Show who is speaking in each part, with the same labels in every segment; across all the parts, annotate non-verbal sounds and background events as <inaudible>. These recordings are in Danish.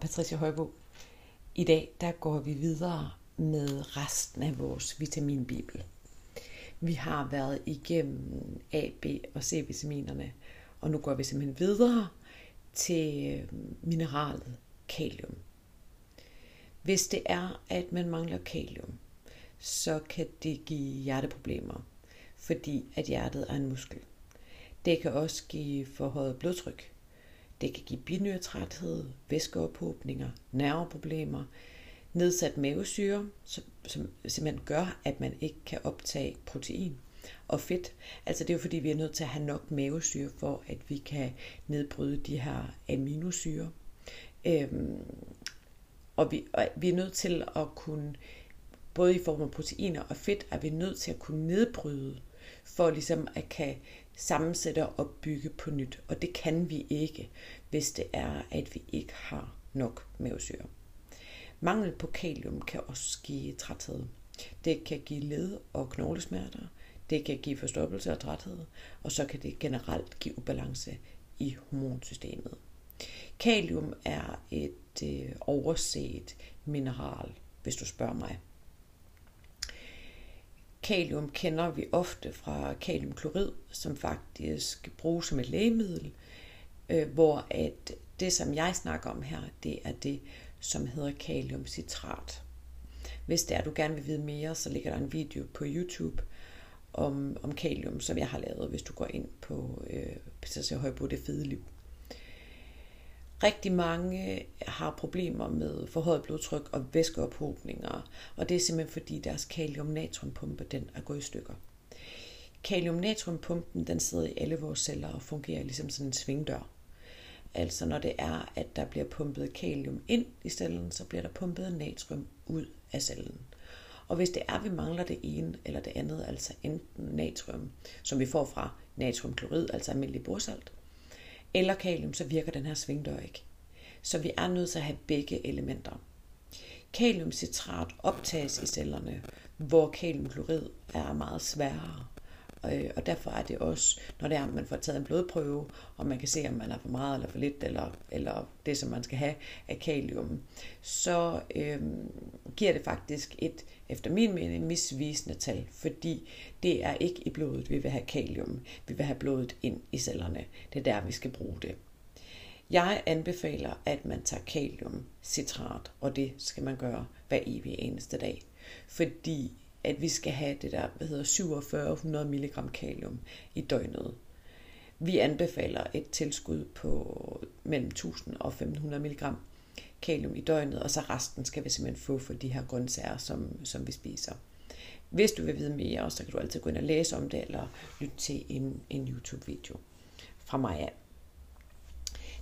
Speaker 1: Patricia Højbo. I dag der går vi videre med resten af vores vitaminbibel. Vi har været igennem A, B og C-vitaminerne, og nu går vi simpelthen videre til øh, mineralet kalium. Hvis det er, at man mangler kalium, så kan det give hjerteproblemer, fordi at hjertet er en muskel. Det kan også give forhøjet blodtryk. Det kan give binyretræthed, væskeophobninger, nerveproblemer, nedsat mavesyre, som, som simpelthen gør, at man ikke kan optage protein og fedt. Altså det er jo fordi, vi er nødt til at have nok mavesyre for, at vi kan nedbryde de her aminosyre. Øhm, og, vi, og vi er nødt til at kunne, både i form af proteiner og fedt, er vi nødt til at kunne nedbryde, for ligesom at kan sammensætte og bygge på nyt. Og det kan vi ikke, hvis det er, at vi ikke har nok mavesyre. Mangel på kalium kan også give træthed. Det kan give led- og knoglesmerter. Det kan give forstoppelse og træthed. Og så kan det generelt give ubalance i hormonsystemet. Kalium er et øh, overset mineral, hvis du spørger mig. Kalium kender vi ofte fra kaliumklorid, som faktisk bruges som et lægemiddel, øh, hvor at det, som jeg snakker om her, det er det, som hedder kaliumcitrat. Hvis det er, du gerne vil vide mere, så ligger der en video på YouTube om, om kalium, som jeg har lavet, hvis du går ind på øh, Peter Højbo Det Fede Liv. Rigtig mange øh, har problemer med forhøjet blodtryk og væskeophobninger, og det er simpelthen fordi deres kalium-natriumpumpe den er gået i stykker. Kalium-natriumpumpen den sidder i alle vores celler og fungerer ligesom sådan en svingdør. Altså når det er, at der bliver pumpet kalium ind i cellen, så bliver der pumpet natrium ud af cellen. Og hvis det er, at vi mangler det ene eller det andet, altså enten natrium, som vi får fra natriumklorid, altså almindelig borsalt, eller kalium, så virker den her svingdør ikke. Så vi er nødt til at have begge elementer. Kaliumcitrat optages i cellerne, hvor kaliumklorid er meget sværere. Øh, og derfor er det også, når det er, at man får taget en blodprøve, og man kan se, om man har for meget eller for lidt, eller, eller det, som man skal have af kalium, så øh, giver det faktisk et, efter min mening, misvisende tal, fordi det er ikke i blodet, vi vil have kalium. Vi vil have blodet ind i cellerne. Det er der, vi skal bruge det. Jeg anbefaler, at man tager kaliumcitrat, og det skal man gøre hver evig eneste dag. Fordi at vi skal have det der, hvad hedder 4700 mg kalium i døgnet. Vi anbefaler et tilskud på mellem 1000 og 1500 mg kalium i døgnet, og så resten skal vi simpelthen få for de her grøntsager, som, som vi spiser. Hvis du vil vide mere, så kan du altid gå ind og læse om det, eller lytte til en, en YouTube-video fra mig af.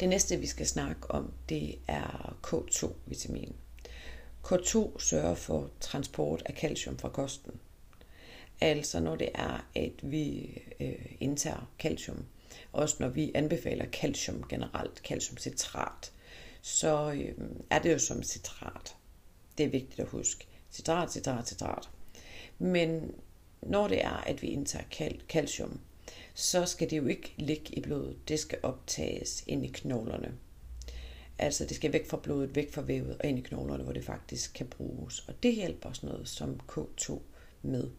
Speaker 1: Det næste, vi skal snakke om, det er K2-vitamin. K2 sørger for transport af calcium fra kosten. Altså når det er, at vi øh, indtager calcium, også når vi anbefaler calcium generelt, calciumcitrat, så øh, er det jo som citrat. Det er vigtigt at huske. Citrat, citrat, citrat. Men når det er, at vi indtager cal- calcium, så skal det jo ikke ligge i blodet. Det skal optages ind i knoglerne. Altså det skal væk fra blodet, væk fra vævet og ind i knoglerne, hvor det faktisk kan bruges. Og det hjælper også noget som K2 med.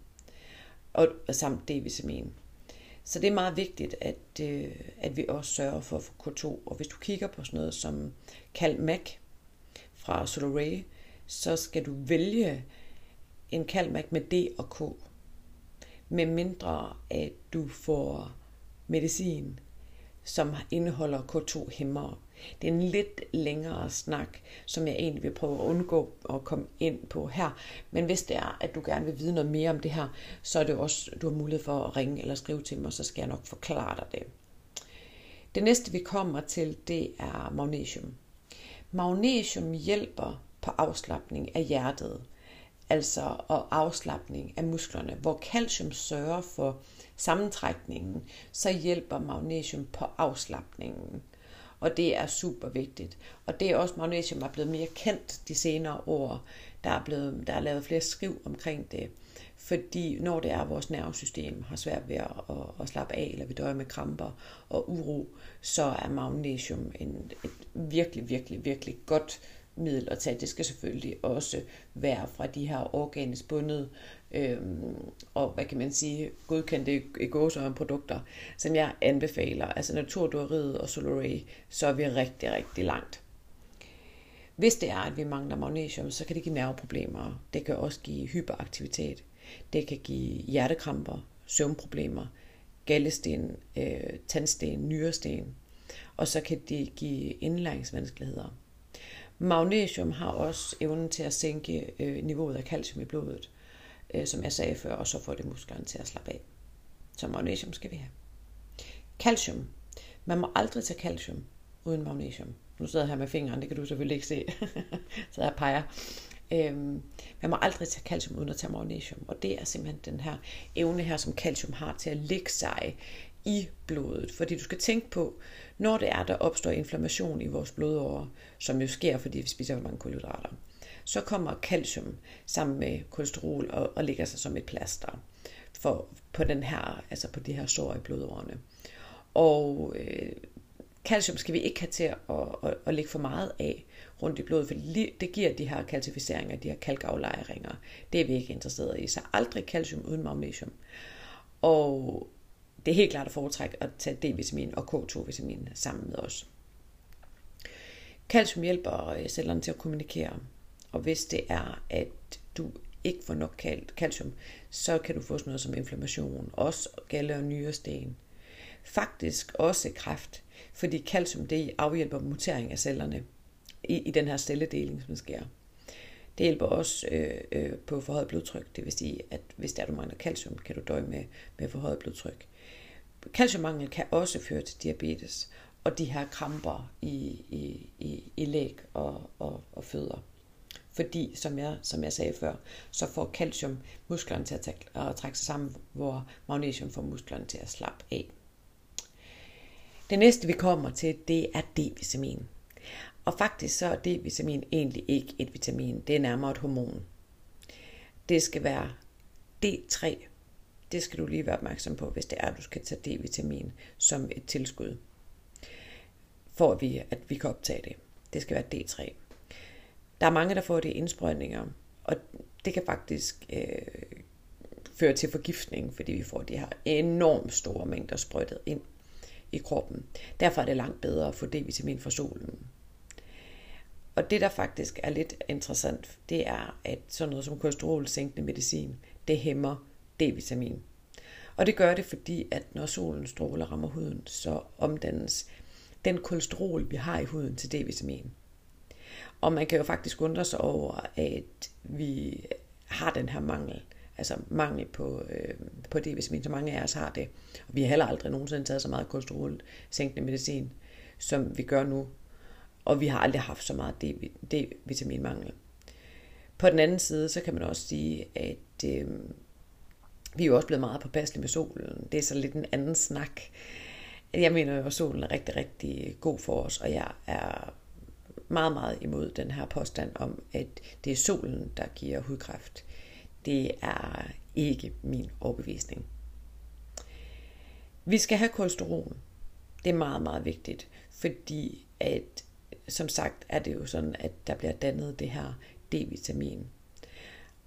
Speaker 1: Og, og samt D-vitamin. Så det er meget vigtigt, at, øh, at vi også sørger for at få K2. Og hvis du kigger på sådan noget som CalMac fra Solaray, så skal du vælge en CalMac med D og K. Med mindre at du får medicin, som indeholder K2-hæmmere. Det er en lidt længere snak, som jeg egentlig vil prøve at undgå at komme ind på her. Men hvis det er, at du gerne vil vide noget mere om det her, så er det også, du har mulighed for at ringe eller skrive til mig, så skal jeg nok forklare dig det. Det næste vi kommer til, det er magnesium. Magnesium hjælper på afslappning af hjertet, altså og afslappning af musklerne. Hvor calcium sørger for sammentrækningen, så hjælper magnesium på afslappningen. Og det er super vigtigt. Og det er også, magnesium er blevet mere kendt de senere år. Der er, blevet, der er lavet flere skriv omkring det, fordi når det er, at vores nervesystem har svært ved at, at, at slappe af, eller vi døjer med kramper og uro, så er magnesium en, et virkelig, virkelig, virkelig godt middel at tage. Det skal selvfølgelig også være fra de her organisk bundet øh, og hvad kan man sige, godkendte gåsøjne produkter, som jeg anbefaler. Altså naturdoriet og Solaray, så er vi rigtig, rigtig langt. Hvis det er, at vi mangler magnesium, så kan det give nerveproblemer. Det kan også give hyperaktivitet. Det kan give hjertekramper, søvnproblemer, gallesten, øh, tandsten, nyresten. Og så kan det give indlæringsvanskeligheder. Magnesium har også evnen til at sænke øh, niveauet af calcium i blodet, øh, som jeg sagde før, og så får det musklerne til at slappe af. Så magnesium skal vi have. Calcium. Man må aldrig tage calcium uden magnesium. Nu sidder jeg her med fingeren, det kan du selvfølgelig ikke se, <laughs> så jeg peger. Øhm, man må aldrig tage calcium uden at tage magnesium, og det er simpelthen den her evne her, som calcium har til at lægge sig i blodet. Fordi du skal tænke på, når det er, der opstår inflammation i vores blodårer, som jo sker, fordi vi spiser for mange kulhydrater, så kommer calcium sammen med kolesterol og, og ligger sig som et plaster for, på, den her, altså på de her sår i blodårene. Og øh, calcium skal vi ikke have til at, at, at lægge for meget af rundt i blodet, for det giver de her kalcificeringer, de her kalkaflejringer. Det er vi ikke interesseret i. Så aldrig calcium uden magnesium. Og det er helt klart at foretrække at tage D-vitamin og K2-vitamin sammen med os. Calcium hjælper øh, cellerne til at kommunikere, og hvis det er, at du ikke får nok calcium, så kan du få sådan noget som inflammation, også galle og nyresten. Faktisk også kræft, fordi calcium det afhjælper mutering af cellerne i, i den her celledeling, som sker. Det hjælper også øh, øh, på forhøjet blodtryk, det vil sige, at hvis der er du mangler calcium, kan du døje med, med forhøjet blodtryk. Calciummangel kan også føre til diabetes og de her kramper i, i, i, i læg og, og, og fødder. Fordi, som jeg, som jeg sagde før, så får calcium musklerne til at, tage, at trække sig sammen, hvor magnesium får musklerne til at slappe af. Det næste, vi kommer til, det er D-vitamin. Og faktisk så er D-vitamin egentlig ikke et vitamin, det er nærmere et hormon. Det skal være D3. Det skal du lige være opmærksom på, hvis det er, at du skal tage D-vitamin som et tilskud. For at vi, at vi kan optage det. Det skal være D3. Der er mange, der får det i indsprøjtninger, og det kan faktisk øh, føre til forgiftning, fordi vi får de her enormt store mængder sprøjtet ind i kroppen. Derfor er det langt bedre at få D-vitamin fra solen. Og det, der faktisk er lidt interessant, det er, at sådan noget som kolesterolsænkende medicin, det hæmmer D-vitamin. Og det gør det, fordi at når solen stråler rammer huden, så omdannes den kolesterol, vi har i huden, til D-vitamin. Og man kan jo faktisk undre sig over, at vi har den her mangel, altså mangel på, øh, på D-vitamin, så mange af os har det. Og vi har heller aldrig nogensinde taget så meget kolesterol sænkende medicin, som vi gør nu. Og vi har aldrig haft så meget D-vitaminmangel. På den anden side, så kan man også sige, at øh, vi er jo også blevet meget påpasselige med solen. Det er så lidt en anden snak. Jeg mener jo, at solen er rigtig, rigtig god for os, og jeg er meget, meget imod den her påstand om, at det er solen, der giver hudkræft. Det er ikke min overbevisning. Vi skal have kolesterol. Det er meget, meget vigtigt, fordi at, som sagt er det jo sådan, at der bliver dannet det her D-vitamin.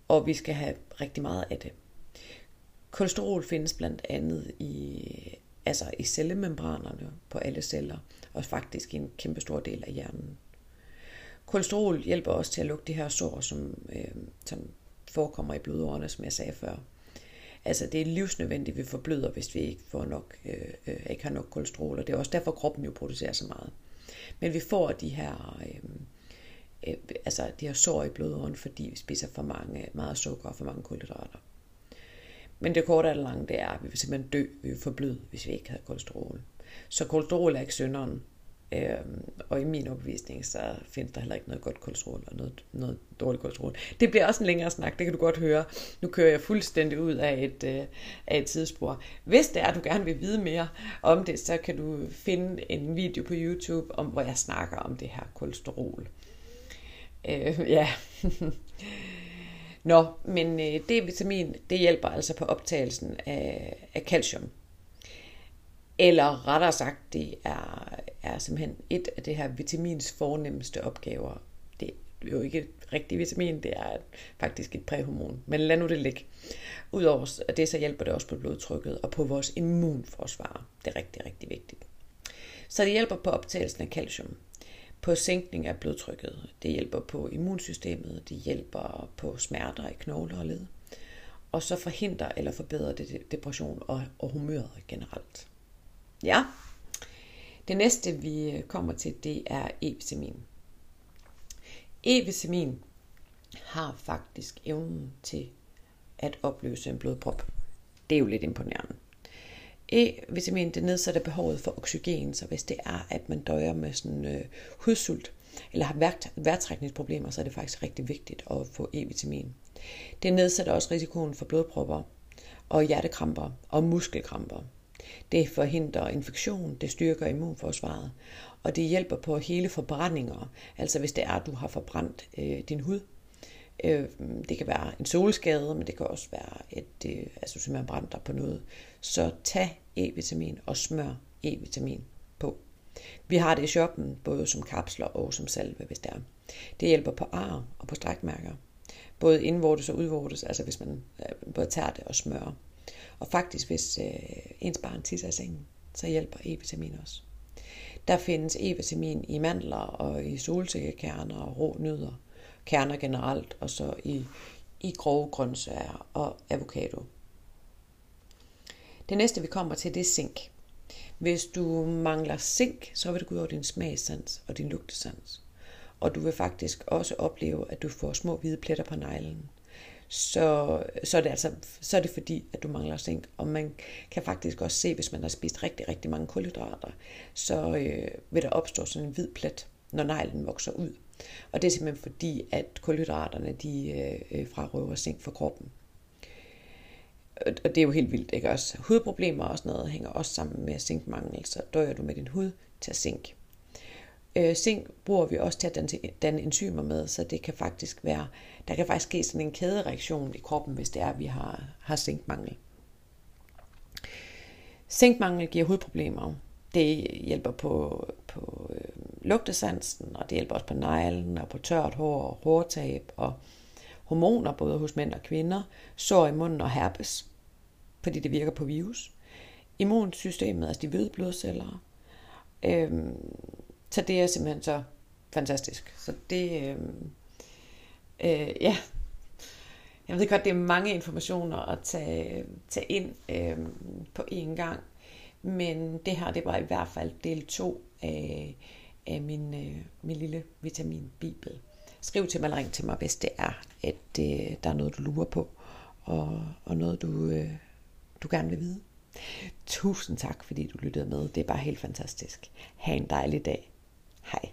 Speaker 1: Og vi skal have rigtig meget af det. Kolesterol findes blandt andet i, altså i cellemembranerne på alle celler, og faktisk i en kæmpe stor del af hjernen. Kolesterol hjælper også til at lukke de her sår, som, øh, som forekommer i blodårene, som jeg sagde før. Altså det er livsnødvendigt, at vi forbløder, hvis vi ikke, får nok, øh, øh, ikke har nok kolesterol, og det er også derfor, kroppen jo producerer så meget. Men vi får de her, øh, øh, altså de her sår i blodåren, fordi vi spiser for mange, meget sukker og for mange kulhydrater. Men det korte af det lange, det er, at vi vil simpelthen dø, vi vil forbløde, hvis vi ikke havde kolesterol. Så kolesterol er ikke synderen. Øhm, og i min opvisning, så findes der heller ikke noget godt kolesterol og noget, noget dårligt kolesterol. Det bliver også en længere snak, det kan du godt høre. Nu kører jeg fuldstændig ud af et, øh, af et tidsspor. Hvis det er, at du gerne vil vide mere om det, så kan du finde en video på YouTube, om hvor jeg snakker om det her kolesterol. Øh, <laughs> ja. Nå, men øh, D-vitamin, det hjælper altså på optagelsen af, af calcium. Eller rettere sagt, det er, er simpelthen et af det her vitamins fornemmeste opgaver. Det er jo ikke et rigtigt vitamin, det er faktisk et præhormon. Men lad nu det ligge. Udover det, så hjælper det også på blodtrykket og på vores immunforsvar. Det er rigtig, rigtig vigtigt. Så det hjælper på optagelsen af calcium, på sænkning af blodtrykket, det hjælper på immunsystemet, det hjælper på smerter i knogler og led, og så forhindrer eller forbedrer det depression og, og humøret generelt. Ja, det næste vi kommer til, det er E-vitamin. E-vitamin har faktisk evnen til at opløse en blodprop. Det er jo lidt imponerende. E-vitamin det nedsætter behovet for oxygen, så hvis det er, at man døjer med sådan øh, hudsult, eller har værtrækningsproblemer så er det faktisk rigtig vigtigt at få E-vitamin. Det nedsætter også risikoen for blodpropper og hjertekramper og muskelkramper. Det forhindrer infektion, det styrker immunforsvaret, og det hjælper på hele forbrændinger. Altså hvis det er, at du har forbrændt øh, din hud, Øh, det kan være en solskade, men det kan også være, at øh, altså, du simpelthen brænder på noget. Så tag E-vitamin og smør E-vitamin på. Vi har det i shoppen, både som kapsler og som salve, hvis det er. Det hjælper på ar og på strækmærker. Både indvortes og udvortes, altså hvis man øh, både tager det og smører. Og faktisk, hvis øh, ens barn tisser i sengen, så hjælper E-vitamin også. Der findes E-vitamin i mandler og i solsikkekerner og rå nødder kerner generelt, og så i, i grove grøntsager og avocado. Det næste vi kommer til, det er zink. Hvis du mangler zink, så vil det gå ud over din smagssans og din lugtesans. Og du vil faktisk også opleve, at du får små hvide pletter på neglen. Så, så, er det altså, så er det fordi, at du mangler zink. Og man kan faktisk også se, hvis man har spist rigtig, rigtig mange kulhydrater, så øh, vil der opstå sådan en hvid plet, når neglen vokser ud. Og det er simpelthen fordi, at kulhydraterne de øh, øh frarøver zink fra kroppen. Og det er jo helt vildt, ikke også? Hudproblemer og sådan noget hænger også sammen med zinkmangel, så døjer du med din hud til zink. Øh, zink bruger vi også til at danne, danne enzymer med, så det kan faktisk være, der kan faktisk ske sådan en kædereaktion i kroppen, hvis det er, at vi har, har zinkmangel. Zinkmangel giver hudproblemer. Det hjælper på, på øh, lugtesansen, og det hjælper også på neglen og på tørt hår og hårtab og hormoner både hos mænd og kvinder, sår i munden og herpes, fordi det virker på virus. Immunsystemet, altså de hvide blodceller. Øhm, så det er simpelthen så fantastisk. Så det, øhm, øh, ja, jeg ved godt, det er mange informationer at tage, tage ind øhm, på én gang, men det her, det var i hvert fald del 2 af, af min, øh, min lille vitaminbibel. Skriv til mig eller ring til mig, hvis det er, at øh, der er noget, du lurer på, og, og noget, du, øh, du gerne vil vide. Tusind tak, fordi du lyttede med. Det er bare helt fantastisk. Ha' en dejlig dag. Hej.